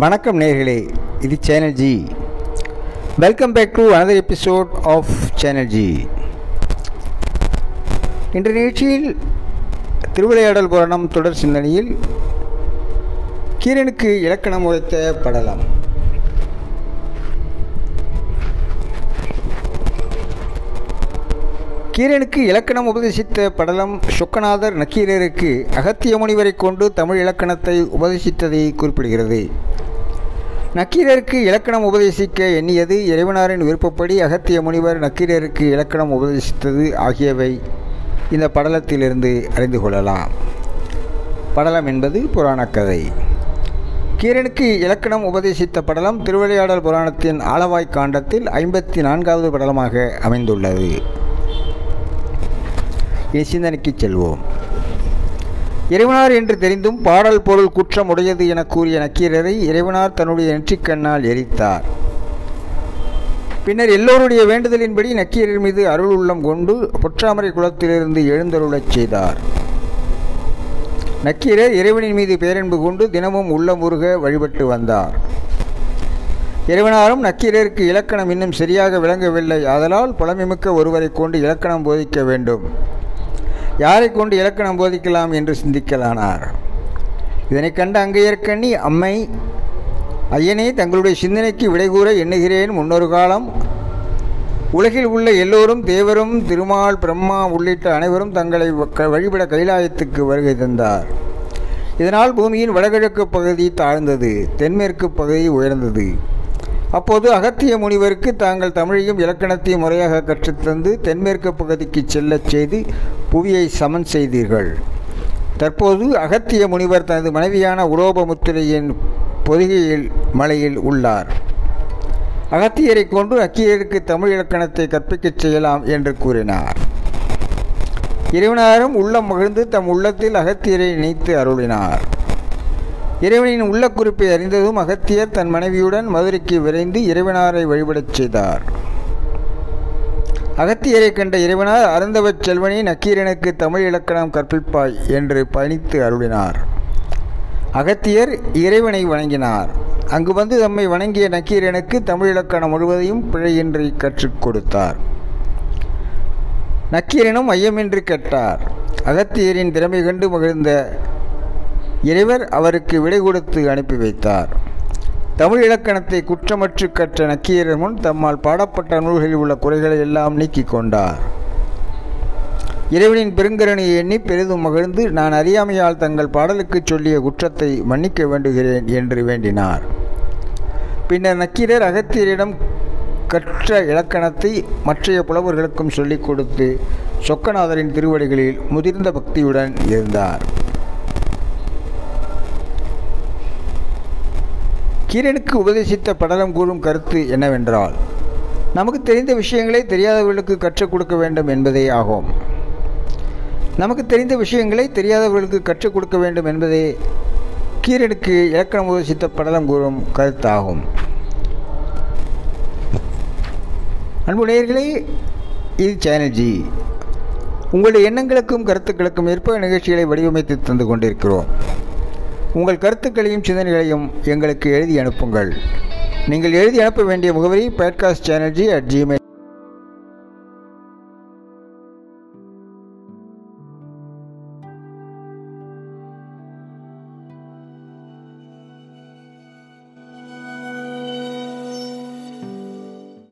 வணக்கம் நேர்களே இது channel G welcome back to another episode of channel G இன்று நிகழ்ச்சியில் திருவிளையாடல் புராணம் தொடர் சிந்தனையில் கீரனுக்கு இலக்கணம் உரைத்த படலம். கீரனுக்கு இலக்கணம் உபதேசித்த படலம் சொக்கநாதர் நக்கீரருக்கு அகத்திய முனிவரை கொண்டு தமிழ் இலக்கணத்தை உபதேசித்ததை குறிப்பிடுகிறது. நக்கீரருக்கு இலக்கணம் உபதேசிக்க எண்ணியது இறைவனாரின் விருப்பப்படி அகத்திய முனிவர் நக்கீரருக்கு இலக்கணம் உபதேசித்தது ஆகியவை இந்த படலத்திலிருந்து அறிந்து கொள்ளலாம். படலம் என்பது புராணக்கதை. கீரனுக்கு இலக்கணம் உபதேசித்த படலம் திருவிளையாடல் புராணத்தின் ஆலவாய் காண்டத்தில் ஐம்பத்தி நான்காவது படலமாக அமைந்துள்ளது. சிந்தனைக்கு செல்வோம். இறைவனார் என்று தெரிந்தும் பாடல் பொருள் குற்றம் உடையது என கூறிய நக்கீரரை இறைவனார் தன்னுடைய நெற்றிக்கண்ணால் எரித்தார். பின்னர் எல்லோருடைய வேண்டுதலின்படி நக்கீரர் மீது அருள் உள்ளம் கொண்டு பொற்றாமரை குளத்திலிருந்து எழுந்தருளச் செய்தார். நக்கீரர் இறைவனின் மீது பேரன்பு கொண்டு தினமும் உள்ளம் உருக வழிபட்டு வந்தார். இறைவனாரும் நக்கீரருக்கு இலக்கணம் இன்னும் சரியாக விளங்கவில்லை. ஆதலால் புலமைமிக்க ஒருவரை கொண்டு இலக்கணம் போதிக்க வேண்டும். யாரை கொண்டு இலக்கணம் போதிக்கலாம் என்று சிந்திக்கலானார். இதனை கண்ட அங்கையர்கண்ணி அம்மை ஐயனே தங்களுடைய சிந்தனைக்கு விடைகூற எண்ணுகிறேன். முன்னொரு காலம் உலகில் உள்ள எல்லோரும் தேவரும் திருமால் பிரம்மா உள்ளிட்ட அனைவரும் தங்களை வ- வழிபட கைலாயத்துக்கு வருகை தந்தார். இதனால் பூமியின் வடகிழக்கு பகுதி தாழ்ந்தது தென்மேற்கு பகுதி உயர்ந்தது. அப்போது அகத்திய முனிவருக்கு தாங்கள் தமிழையும் இலக்கணத்தையும் முறையாக கற்றுத்தந்து தென்மேற்கு பகுதிக்கு செல்லச் செய்து புவியை சமன் செய்தீர்கள். தற்போது அகத்திய முனிவர் தனது மனைவியான உலோபமுத்திரையின் பொதிகையில் மலையில் உள்ளார். அகத்தியரை கொண்டு அக்கியருக்கு தமிழ் இலக்கணத்தை கற்பிக்கச் செய்யலாம் என்று கூறினார். இறைவனாரும் உள்ளம் மகிழ்ந்து தம் உள்ளத்தில் அகத்தியரை நினைத்து அருளினார். இறைவனின் உள்ள குறிப்பை அறிந்ததும் அகத்தியர் தன் மனைவியுடன் மதுரைக்கு விரைந்து இறைவனாரை வழிபடச் செய்தார். அகத்தியரை கண்ட இறைவனார் அருந்தவச் செல்வனே நக்கீரனுக்கு தமிழ் இலக்கணம் கற்பிப்பாய் என்று பணித்து அருளினார். அகத்தியர் இறைவனை வணங்கினார். அங்கு வந்து தம்மை வணங்கிய நக்கீரனுக்கு தமிழ் இலக்கணம் முழுவதையும் பிழையின்றி கற்றுக் கொடுத்தார். நக்கீரனும் ஐயமின்றி கேட்டார் அகத்தியரின் திறமை கண்டு மகிழ்ந்த இறைவர் அவருக்கு விடை கொடுத்து அனுப்பி வைத்தார். தமிழ் இலக்கணத்தை குற்றமற்று கற்ற நக்கீரர் முன் தம்மால் பாடப்பட்ட நூல்களில் உள்ள குறைகளை எல்லாம் நீக்கிக் கொண்டார். இறைவனின் பெருங்கரணியை எண்ணி பெரிதும் மகிழ்ந்து நான் அறியாமையால் தங்கள் பாடலுக்கு சொல்லிய குற்றத்தை மன்னிக்க வேண்டுகிறேன் என்று வேண்டினார். பின்னர் நக்கீரர் அகத்தியரிடம் கற்ற இலக்கணத்தை மற்றைய புலவர்களுக்கும் சொல்லிக் கொடுத்து சொக்கநாதரின் திருவடிகளில் முதிர்ந்த பக்தியுடன் இருந்தார். கீரனுக்கு உபதேசித்த படலம் கூறும் கருத்து என்னவென்றால் நமக்கு தெரிந்த விஷயங்களை தெரியாதவர்களுக்கு கற்றுக் கொடுக்க வேண்டும் என்பதே ஆகும். நமக்கு தெரிந்த விஷயங்களை தெரியாதவர்களுக்கு கற்றுக் கொடுக்க வேண்டும் என்பதே கீரனுக்கு இலக்கணம் உபதேசித்த படலம் கூறும் கருத்தாகும். அன்பு நேயர்களே இது சேனல்ஜி உங்களுடைய எண்ணங்களுக்கும் கருத்துக்களுக்கும் ஏற்ப நிகழ்ச்சிகளை வடிவமைத்து தந்து கொண்டிருக்கிறோம். உங்கள் கருத்துக்களையும் சிந்தனைகளையும் எங்களுக்கு எழுதி அனுப்புங்கள். நீங்கள் எழுதி அனுப்ப வேண்டிய முகவரி பேட்காஸ்ட் சேனல்ஜி அட் ஜிமெயில்